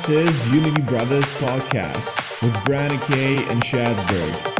This is Unity Brothers Podcast with Brandon Kay and Shadsberg.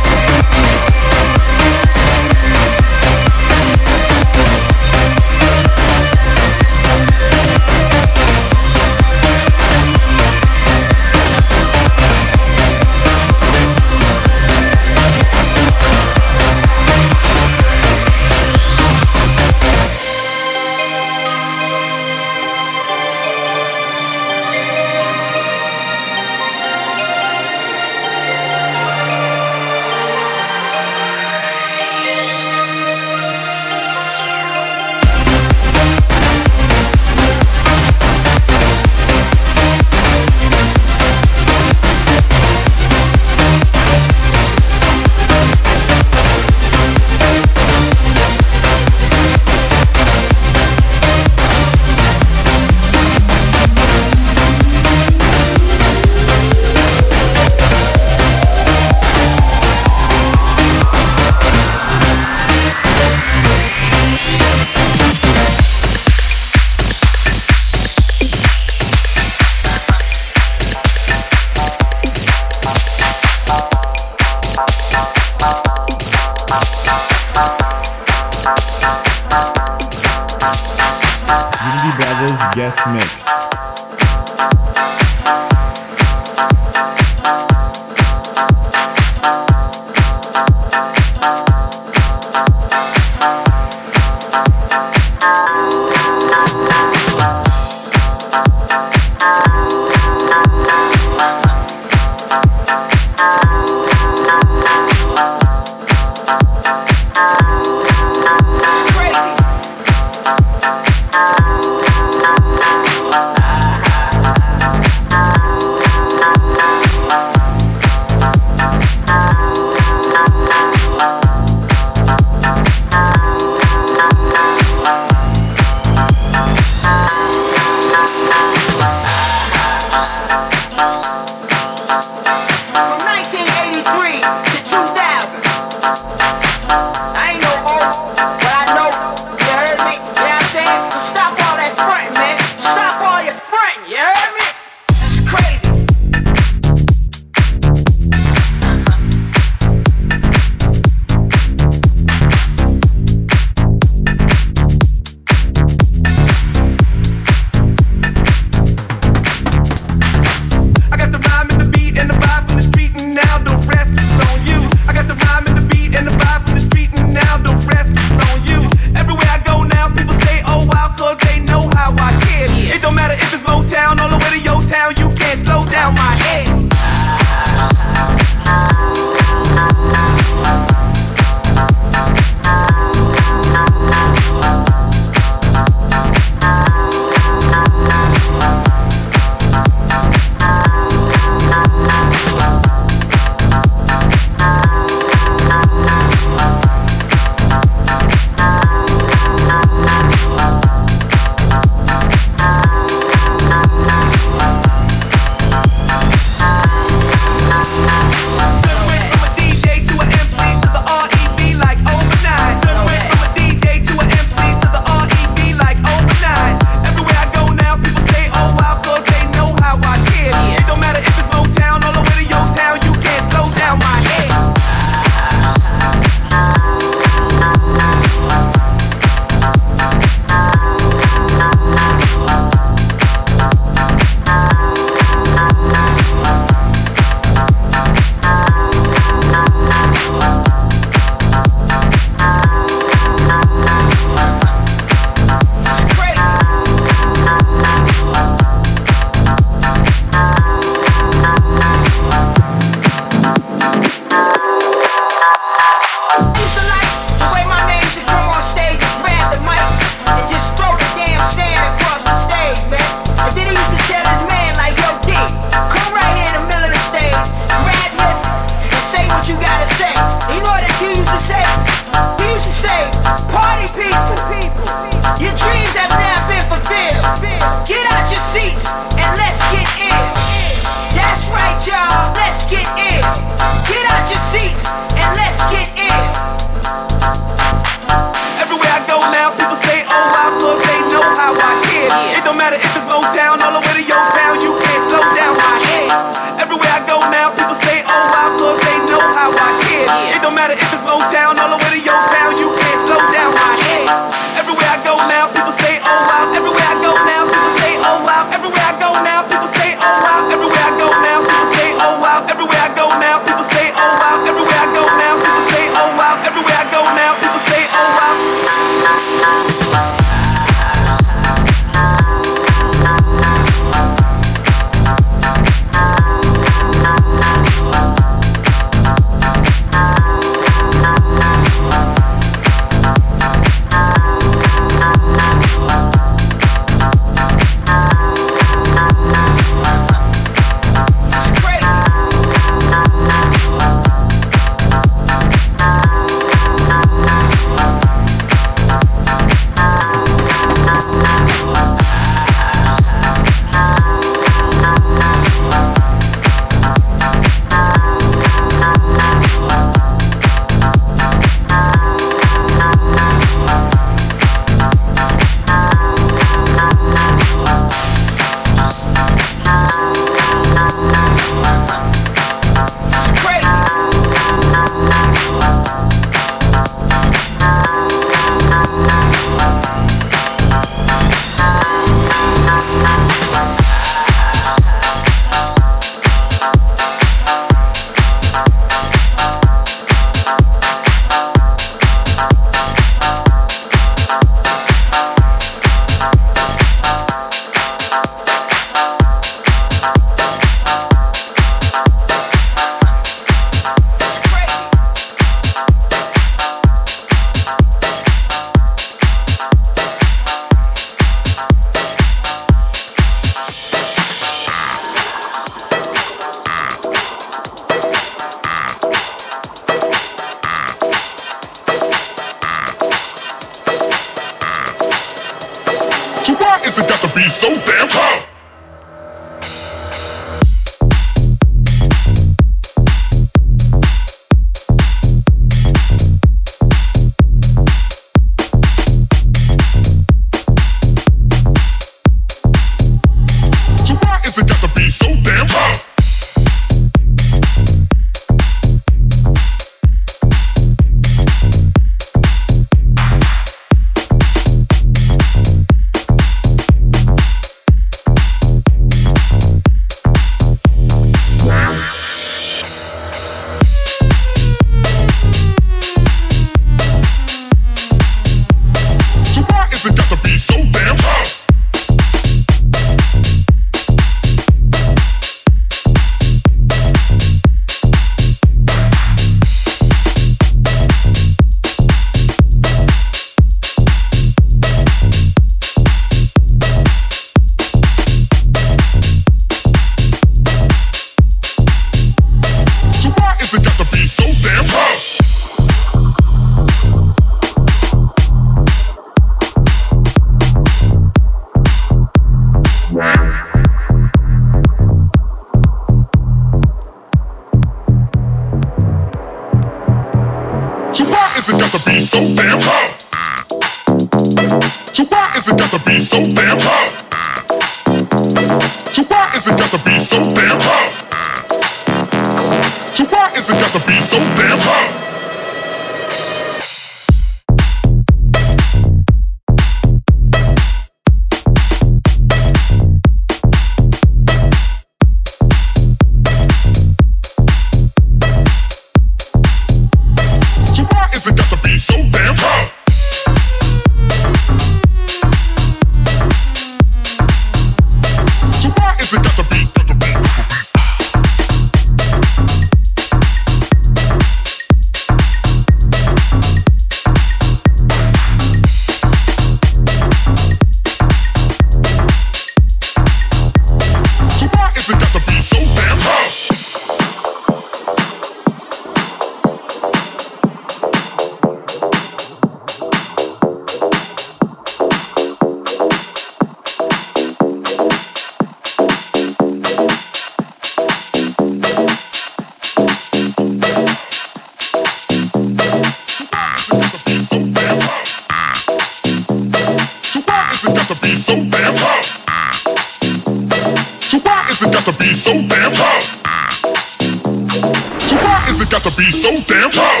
so damn hot?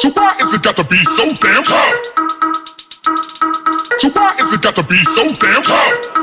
So why is it got to be so damn hot? So why is it got to be so damn hot?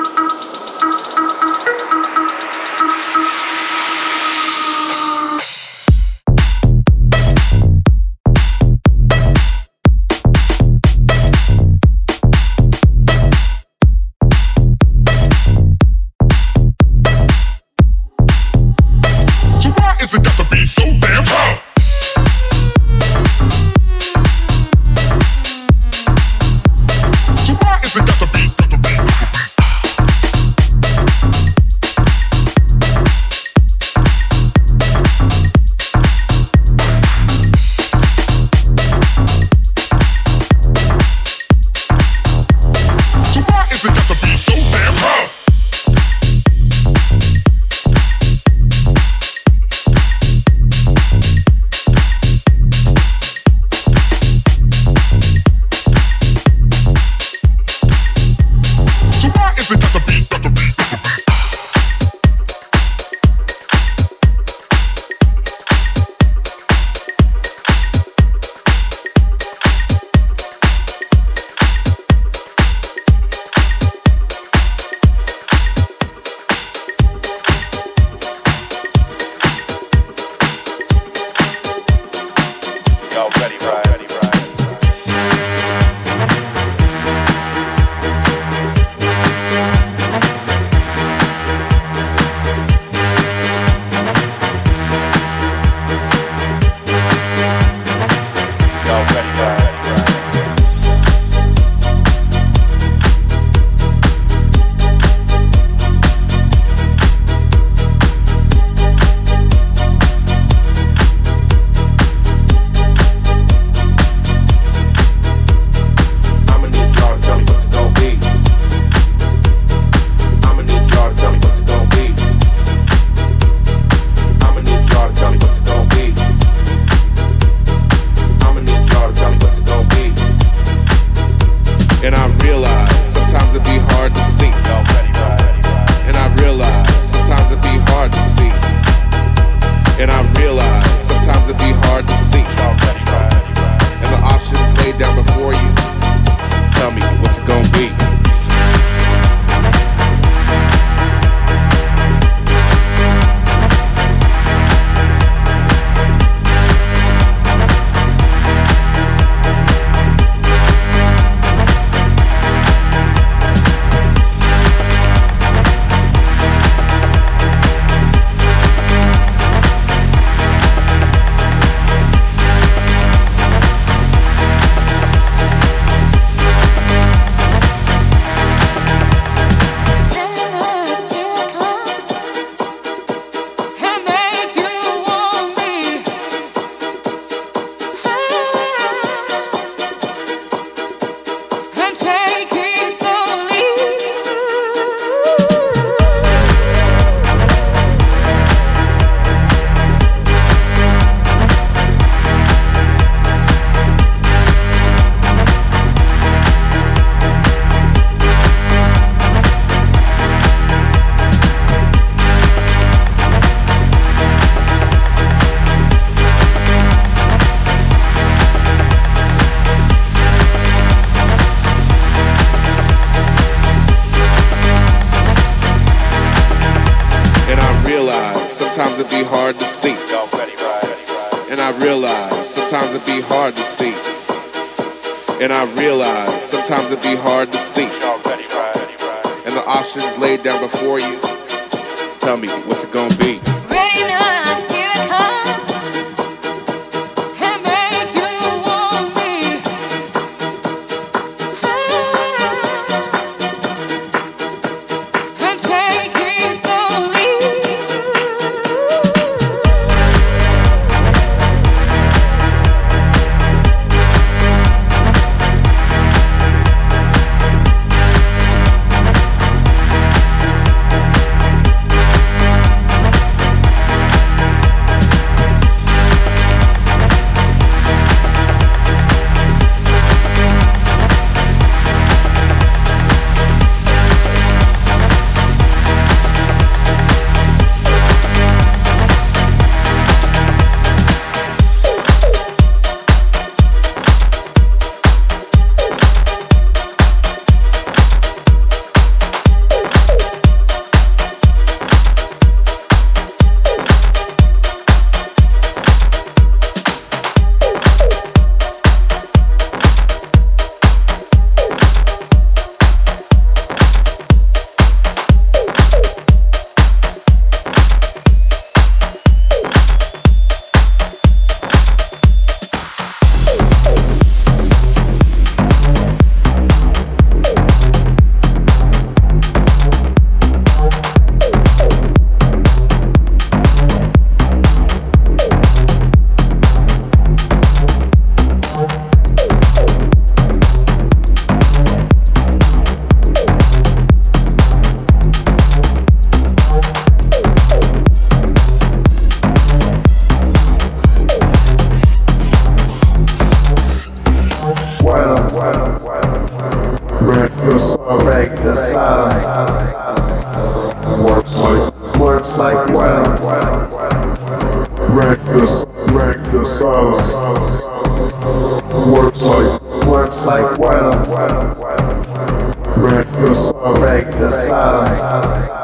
Break the silence.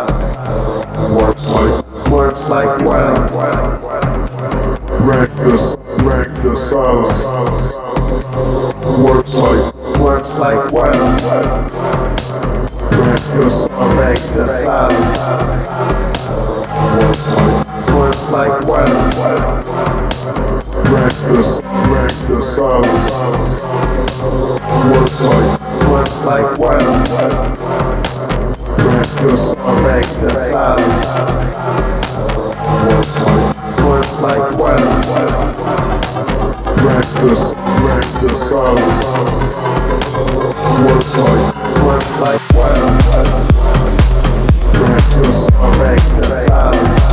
Works like works like violence. Break the break the silence. Works like works like violence. Break the break the silence. Works like works like violence. Break the break the silence. Works like works like violence. Still song back the silence. Words like weapons. Reckless, reckless songs. Words like, words like weapons. Reckless, back the silence.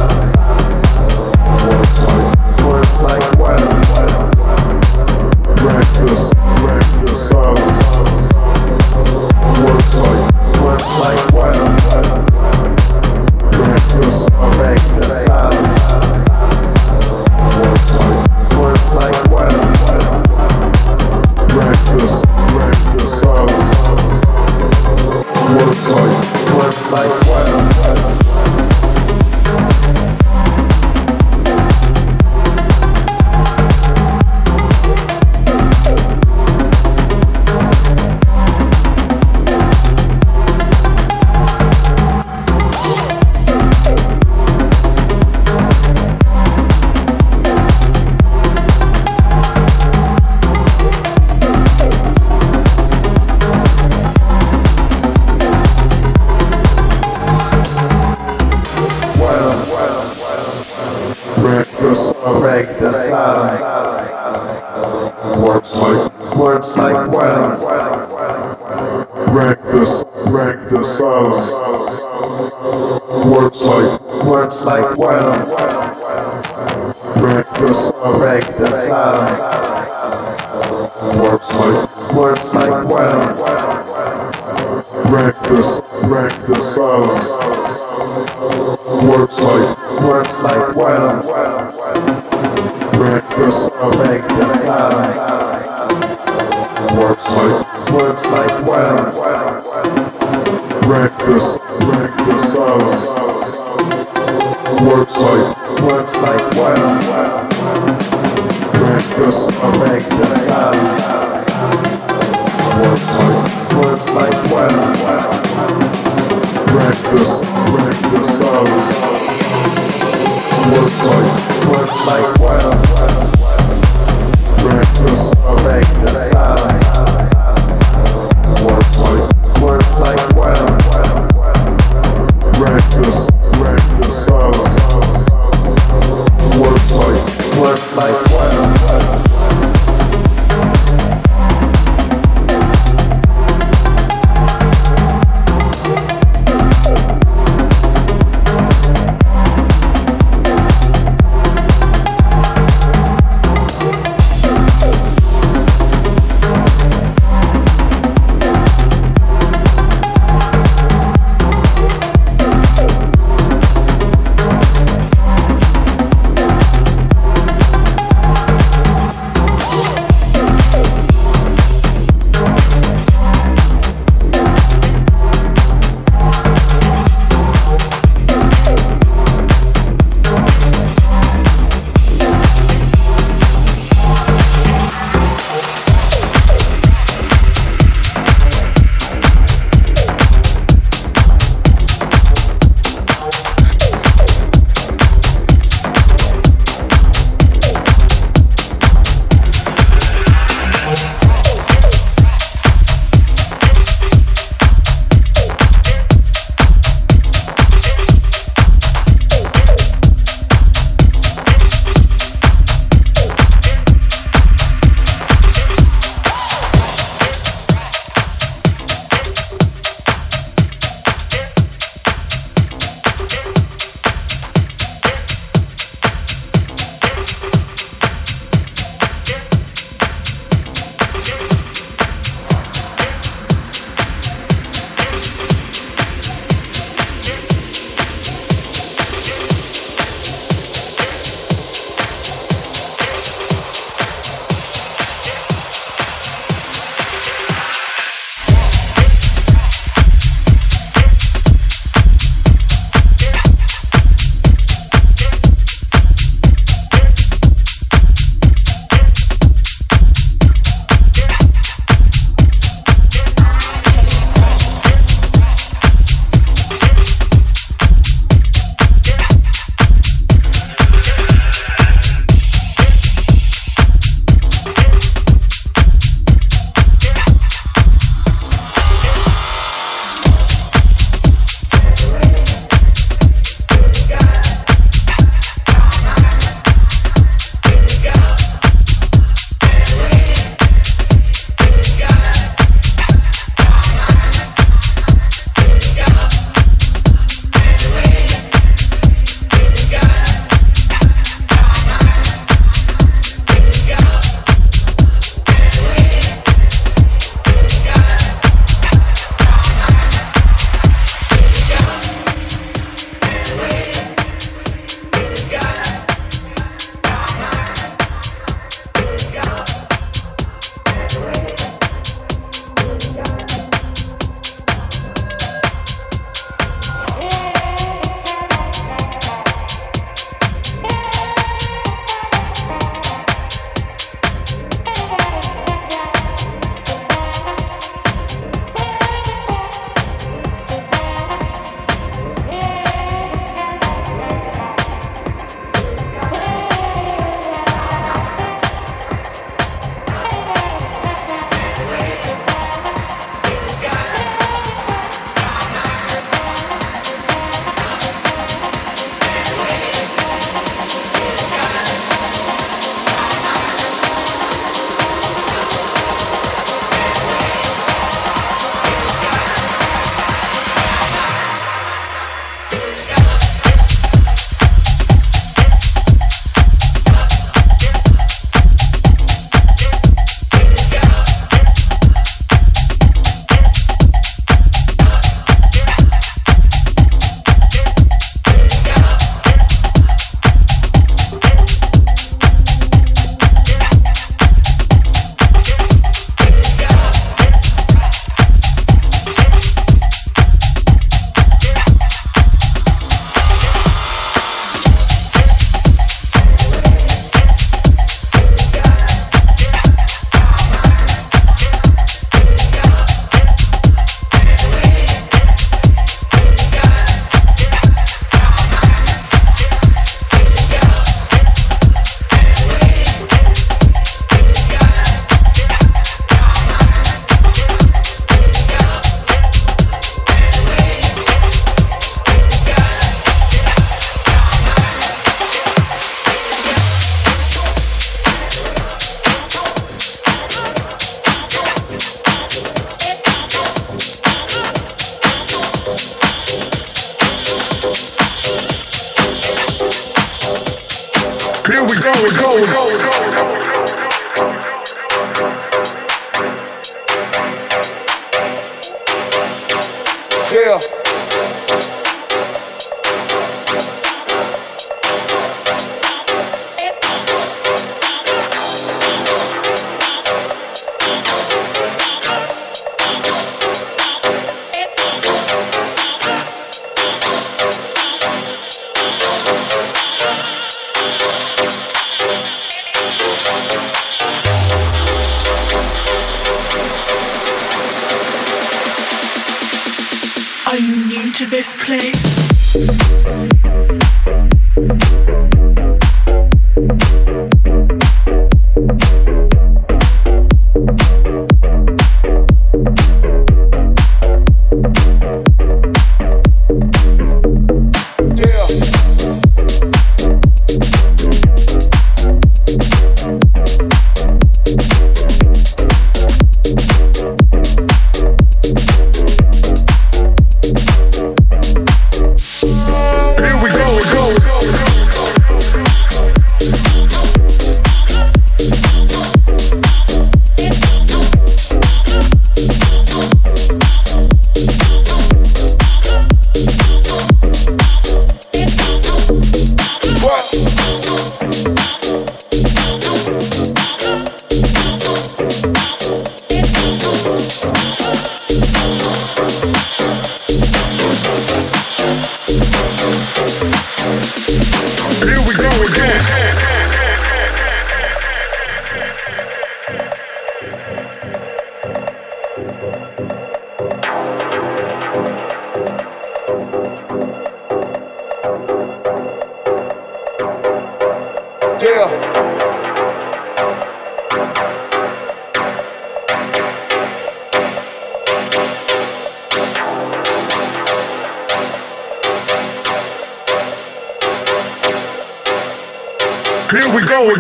Here we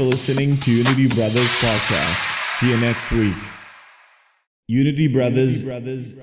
for listening to Unity Brothers Podcast. See you next week. Unity Brothers. Unity Brothers.